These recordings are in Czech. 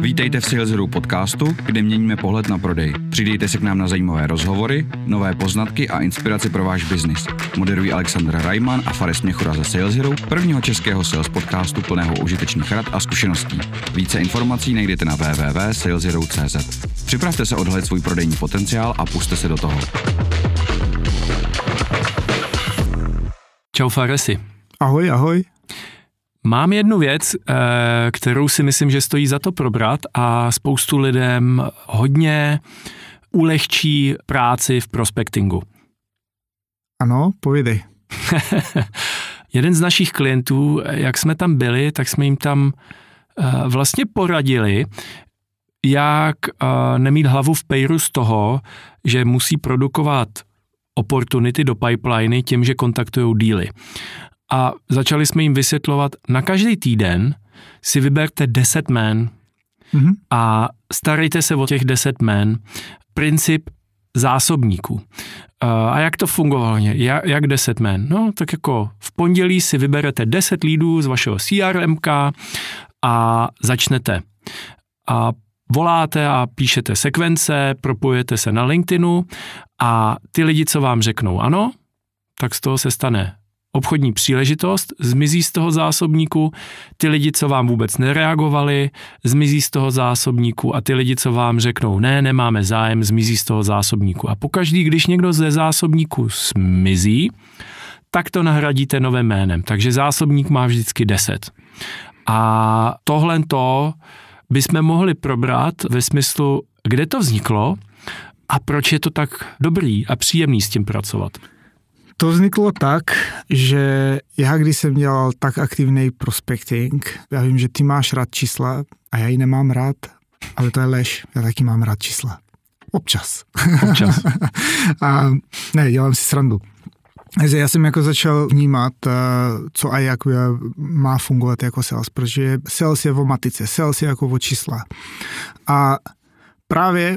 Vítejte v Sales Hero podcastu, kde měníme pohled na prodej. Přidejte se k nám na zajímavé rozhovory, nové poznatky a inspiraci pro váš biznis. Moderují Alexandr Rajman a Fares Měchura ze Sales Hero, prvního českého sales podcastu plného užitečných rad a zkušeností. Více informací najdete na www.saleshero.cz. Připravte se odhalit svůj prodejní potenciál a puste se do toho. Čau Faresi. Ahoj, ahoj. Mám jednu věc, eh, kterou si myslím, že stojí za to probrat a spoustu lidem hodně ulehčí práci v prospectingu. Ano, povídej. Jeden z našich klientů, jak jsme tam byli, tak jsme jim tam eh, vlastně poradili, jak eh, nemít hlavu v pejru z toho, že musí produkovat opportunity do pipeliny tím, že kontaktují díly a začali jsme jim vysvětlovat, na každý týden si vyberte 10 men mm-hmm. a starejte se o těch 10 men. Princip zásobníků. A jak to fungovalo? Jak, jak 10 men? No, tak jako v pondělí si vyberete 10 lídů z vašeho CRMK a začnete. A voláte a píšete sekvence, propojujete se na LinkedInu a ty lidi, co vám řeknou ano, tak z toho se stane obchodní příležitost, zmizí z toho zásobníku, ty lidi, co vám vůbec nereagovali, zmizí z toho zásobníku a ty lidi, co vám řeknou ne, nemáme zájem, zmizí z toho zásobníku. A pokaždý, když někdo ze zásobníku zmizí, tak to nahradíte novým jménem. Takže zásobník má vždycky 10. A tohle to bychom mohli probrat ve smyslu, kde to vzniklo a proč je to tak dobrý a příjemný s tím pracovat. To vzniklo tak, že já když jsem dělal tak aktivní prospecting, já vím, že ty máš rád čísla a já ji nemám rád, ale to je lež, já taky mám rád čísla. Občas. Občas. a ne, dělám si srandu. Takže já jsem jako začal vnímat, eh, co a jak má fungovat jako sales, protože sales je v matice, sales je jako o čísla. A právě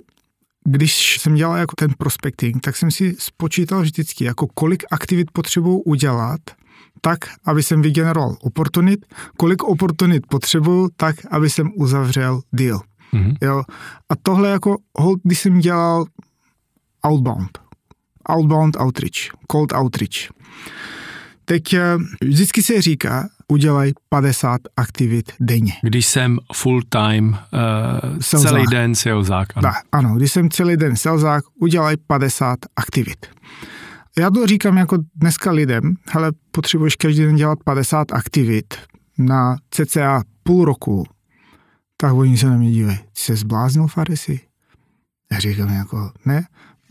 když jsem dělal jako ten prospecting, tak jsem si spočítal vždycky, jako kolik aktivit potřebuji udělat, tak, aby jsem vygeneroval oportunit, kolik oportunit potřebuju, tak, aby jsem uzavřel deal. Mm-hmm. Jo? A tohle jako, hold, když jsem dělal outbound, outbound outreach, cold outreach, Teď eh, vždycky se říká, udělej 50 aktivit denně. Když jsem full time, uh, celý den salesák. Ano. Da, ano, když jsem celý den salesák, udělej 50 aktivit. Já to říkám jako dneska lidem, hele, potřebuješ každý den dělat 50 aktivit na cca půl roku, tak oni se na mě dívají, jsi se zbláznil, Farisi? Já říkám jako, ne,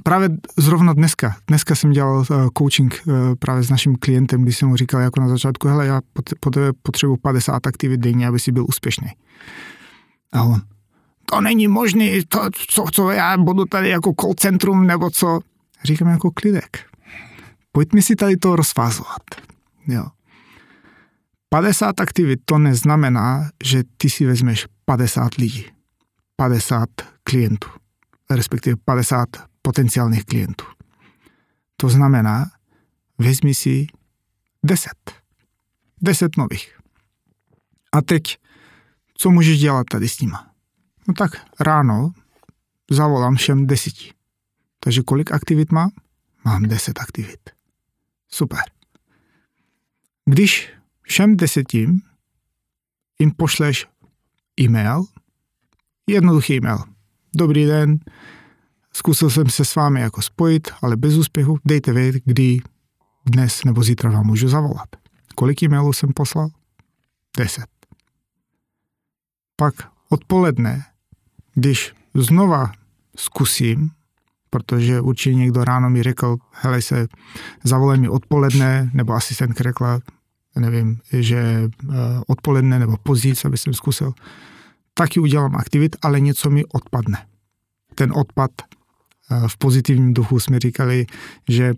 právě zrovna dneska, dneska jsem dělal uh, coaching uh, právě s naším klientem, když jsem mu říkal jako na začátku, hele, já po tebe potřebuji 50 aktivit denně, aby si byl úspěšný. A on, to není možné, to, co, co já budu tady jako call centrum nebo co. Říkám jako klidek. Pojďme si tady to rozfázovat. Jo. 50 aktivit to neznamená, že ty si vezmeš 50 lidí, 50 klientů, respektive 50 potenciálnych klientů. To znamená, vezmi si 10. 10 nových. A teď, co můžeš dělat tady s nima? No tak ráno zavolám všem deseti. Takže kolik aktivit mám? Mám deset aktivit. Super. Když všem desetím jim pošleš e-mail, jednoduchý e-mail. Dobrý den, Zkusil jsem se s vámi jako spojit, ale bez úspěchu. Dejte vědět, kdy dnes nebo zítra vám můžu zavolat. Kolik e-mailů jsem poslal? Deset. Pak odpoledne, když znova zkusím, protože určitě někdo ráno mi řekl, hele se, zavolej mi odpoledne, nebo asistentka řekla, nevím, že eh, odpoledne nebo později, aby jsem zkusil, taky udělám aktivit, ale něco mi odpadne. Ten odpad v pozitivním duchu jsme říkali, že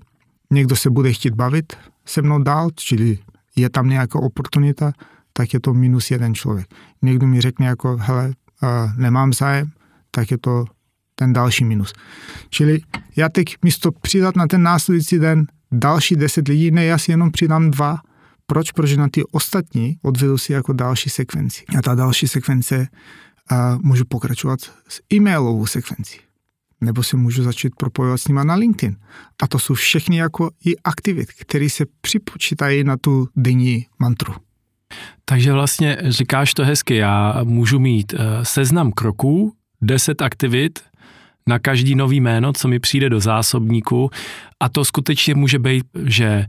někdo se bude chtít bavit se mnou dál, čili je tam nějaká oportunita, tak je to minus jeden člověk. Někdo mi řekne jako, hele, nemám zájem, tak je to ten další minus. Čili já teď místo přidat na ten následující den další deset lidí, ne, já si jenom přidám dva, Proč? Protože na ty ostatní odvedu si jako další sekvenci. A ta další sekvence a můžu pokračovat s e-mailovou sekvencí. Nebo si můžu začít propojovat s nima na LinkedIn. A to jsou všechny jako i aktivit, které se připočítají na tu denní mantru. Takže vlastně říkáš to hezky, já můžu mít eh, seznam kroků, 10 aktivit na každý nový jméno, co mi přijde do zásobníku a to skutečně může být, že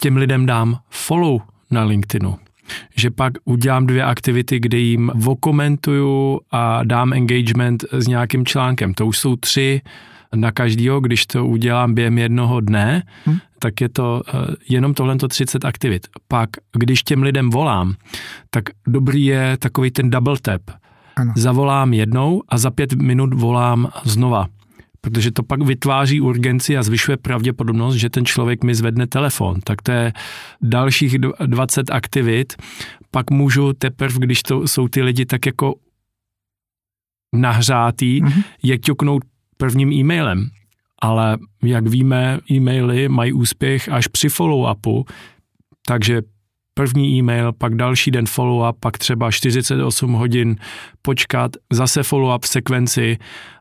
těm lidem dám follow na LinkedInu, že pak udělám dvě aktivity, kde jim vokomentuju a dám engagement s nějakým článkem. To už jsou tři na každýho, když to udělám během jednoho dne, hmm. tak je to uh, jenom tohle 30 aktivit. Pak, když těm lidem volám, tak dobrý je takový ten double tap. Ano. Zavolám jednou a za pět minut volám znova protože to pak vytváří urgenci a zvyšuje pravděpodobnost, že ten člověk mi zvedne telefon. Tak to je dalších 20 aktivit. Pak můžu teprve, když to jsou ty lidi tak jako nahřátý, mm-hmm. je ťuknout prvním e-mailem. Ale jak víme, e-maily mají úspěch až při follow-upu, takže první e-mail, pak další den follow-up, pak třeba 48 hodin počkat, zase follow-up v sekvenci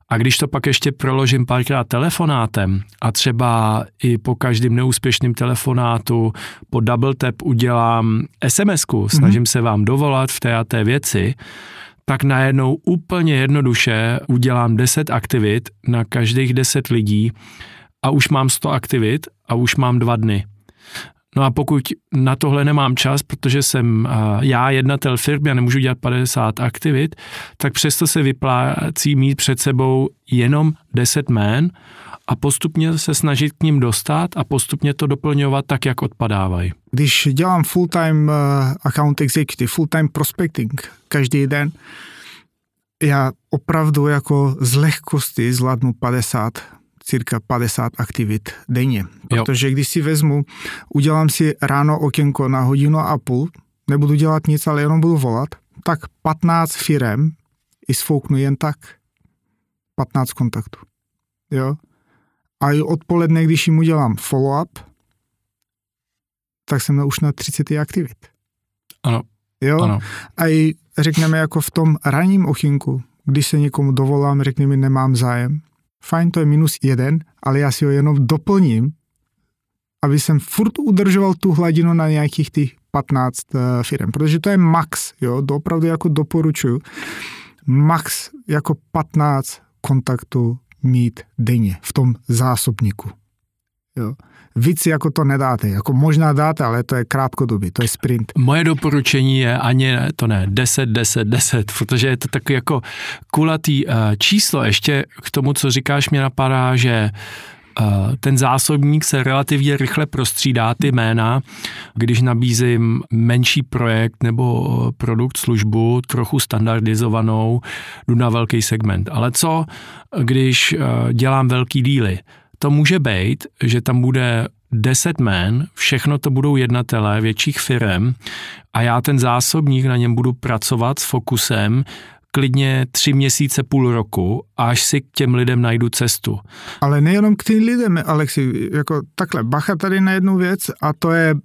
a když to pak ještě proložím párkrát telefonátem a třeba i po každém neúspěšném telefonátu po double tap udělám SMS-ku, mhm. snažím mm-hmm. se vám dovolat v té a té věci, tak najednou úplně jednoduše udělám 10 aktivit na každých 10 lidí a už mám 100 aktivit a už mám dva dny. No a pokud na tohle nemám čas, protože jsem já jednatel firmy a nemůžu dělat 50 aktivit, tak přesto se vyplácí mít před sebou jenom 10 jmén a postupně se snažit k ním dostat a postupně to doplňovat tak, jak odpadávají. Když dělám full-time uh, account executive, full-time prospecting každý den, já opravdu jako z lehkosti zvládnu 50 cirka 50 aktivit denně. Protože když si vezmu, udělám si ráno okénko na hodinu a půl, nebudu dělat nic, ale jenom budu volat, tak 15 firem i sfouknu jen tak. 15 kontaktů. Jo? A i odpoledne, když jim udělám follow-up, tak jsem už na 30 aktivit. Ano. Jo? Ano. A i řekněme jako v tom ranním ochinku, když se někomu dovolám, řekne mi nemám zájem, fajn, to je minus jeden, ale já si ho jenom doplním, aby jsem furt udržoval tu hladinu na nějakých těch 15 uh, firm, protože to je max, jo, opravdu jako doporučuju, max jako 15 kontaktů mít denně v tom zásobníku. Jo. Víc jako to nedáte, jako možná dáte, ale to je krátkodobý, to je sprint. Moje doporučení je ani to ne, 10, 10, 10, protože je to takový jako kulatý uh, číslo. Ještě k tomu, co říkáš, mě napadá, že uh, ten zásobník se relativně rychle prostřídá ty jména, když nabízím menší projekt nebo produkt, službu, trochu standardizovanou, jdu na velký segment. Ale co, když dělám velký díly? To může být, že tam bude 10 men, všechno to budou jednatelé větších firm a já ten zásobník na něm budu pracovat s fokusem klidně tři měsíce, půl roku, až si k těm lidem najdu cestu. Ale nejenom k těm lidem, Alexi, jako takhle, bacha tady na jednu věc a to je,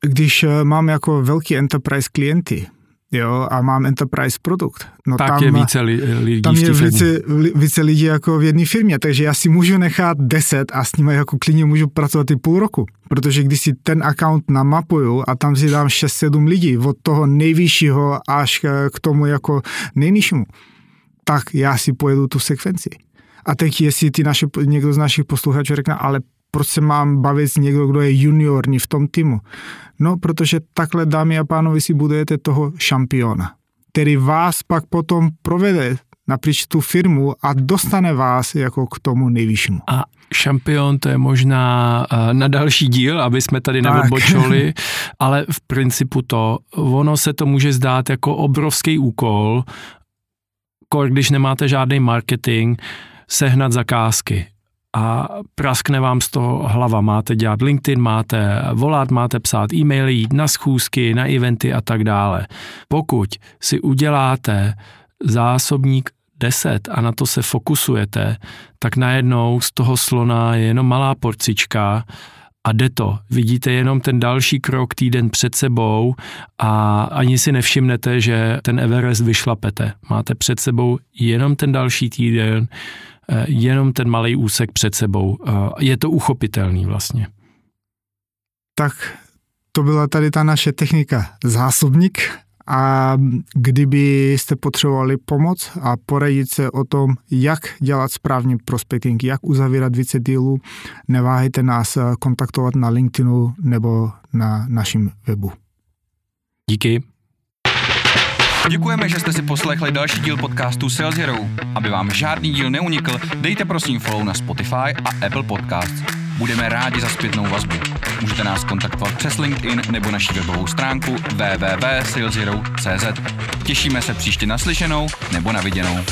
když eh, mám jako velký enterprise klienty, jo, a mám enterprise produkt. No tak tam, je více li, lidí Tam je více, li, více lidí jako v jedné firmě, takže já si můžu nechat 10 a s nimi jako klidně můžu pracovat i půl roku. Protože když si ten account namapuju a tam si dám 6-7 lidí, od toho nejvyššího až k tomu jako nejnižšímu, tak já si pojedu tu sekvenci. A teď, jestli ty naše, někdo z našich posluchačů řekne, ale proč se mám bavit s někdo, kdo je juniorní v tom týmu? No, protože takhle, dámy a pánové, si budujete toho šampiona, který vás pak potom provede napříč tu firmu a dostane vás jako k tomu nejvyššímu. A šampion to je možná eh, na další díl, aby jsme tady neodbočili, ale v principu to, ono se to může zdát jako obrovský úkol, když nemáte žádný marketing, sehnat zakázky a praskne vám z toho hlava. Máte dělat LinkedIn, máte volat, máte psát e-maily, jít na schůzky, na eventy a tak dále. Pokud si uděláte zásobník 10 a na to se fokusujete, tak najednou z toho slona je jenom malá porcička a jde to. Vidíte jenom ten další krok týden před sebou a ani si nevšimnete, že ten Everest vyšlapete. Máte před sebou jenom ten další týden, jenom ten malý úsek před sebou. Je to uchopitelný vlastně. Tak to byla tady ta naše technika zásobník a kdybyste potřebovali pomoc a poradit se o tom, jak dělat správně prospecting, jak uzavírat více dílů, neváhejte nás kontaktovat na LinkedInu nebo na našem webu. Díky. Děkujeme, že jste si poslechli další díl podcastu Sales Hero. Aby vám žádný díl neunikl, dejte prosím follow na Spotify a Apple Podcasts. Budeme rádi za zpětnou vazbu. Můžete nás kontaktovat přes LinkedIn nebo naší webovou stránku www.saleshero.cz. Těšíme se příště naslyšenou nebo na viděnou.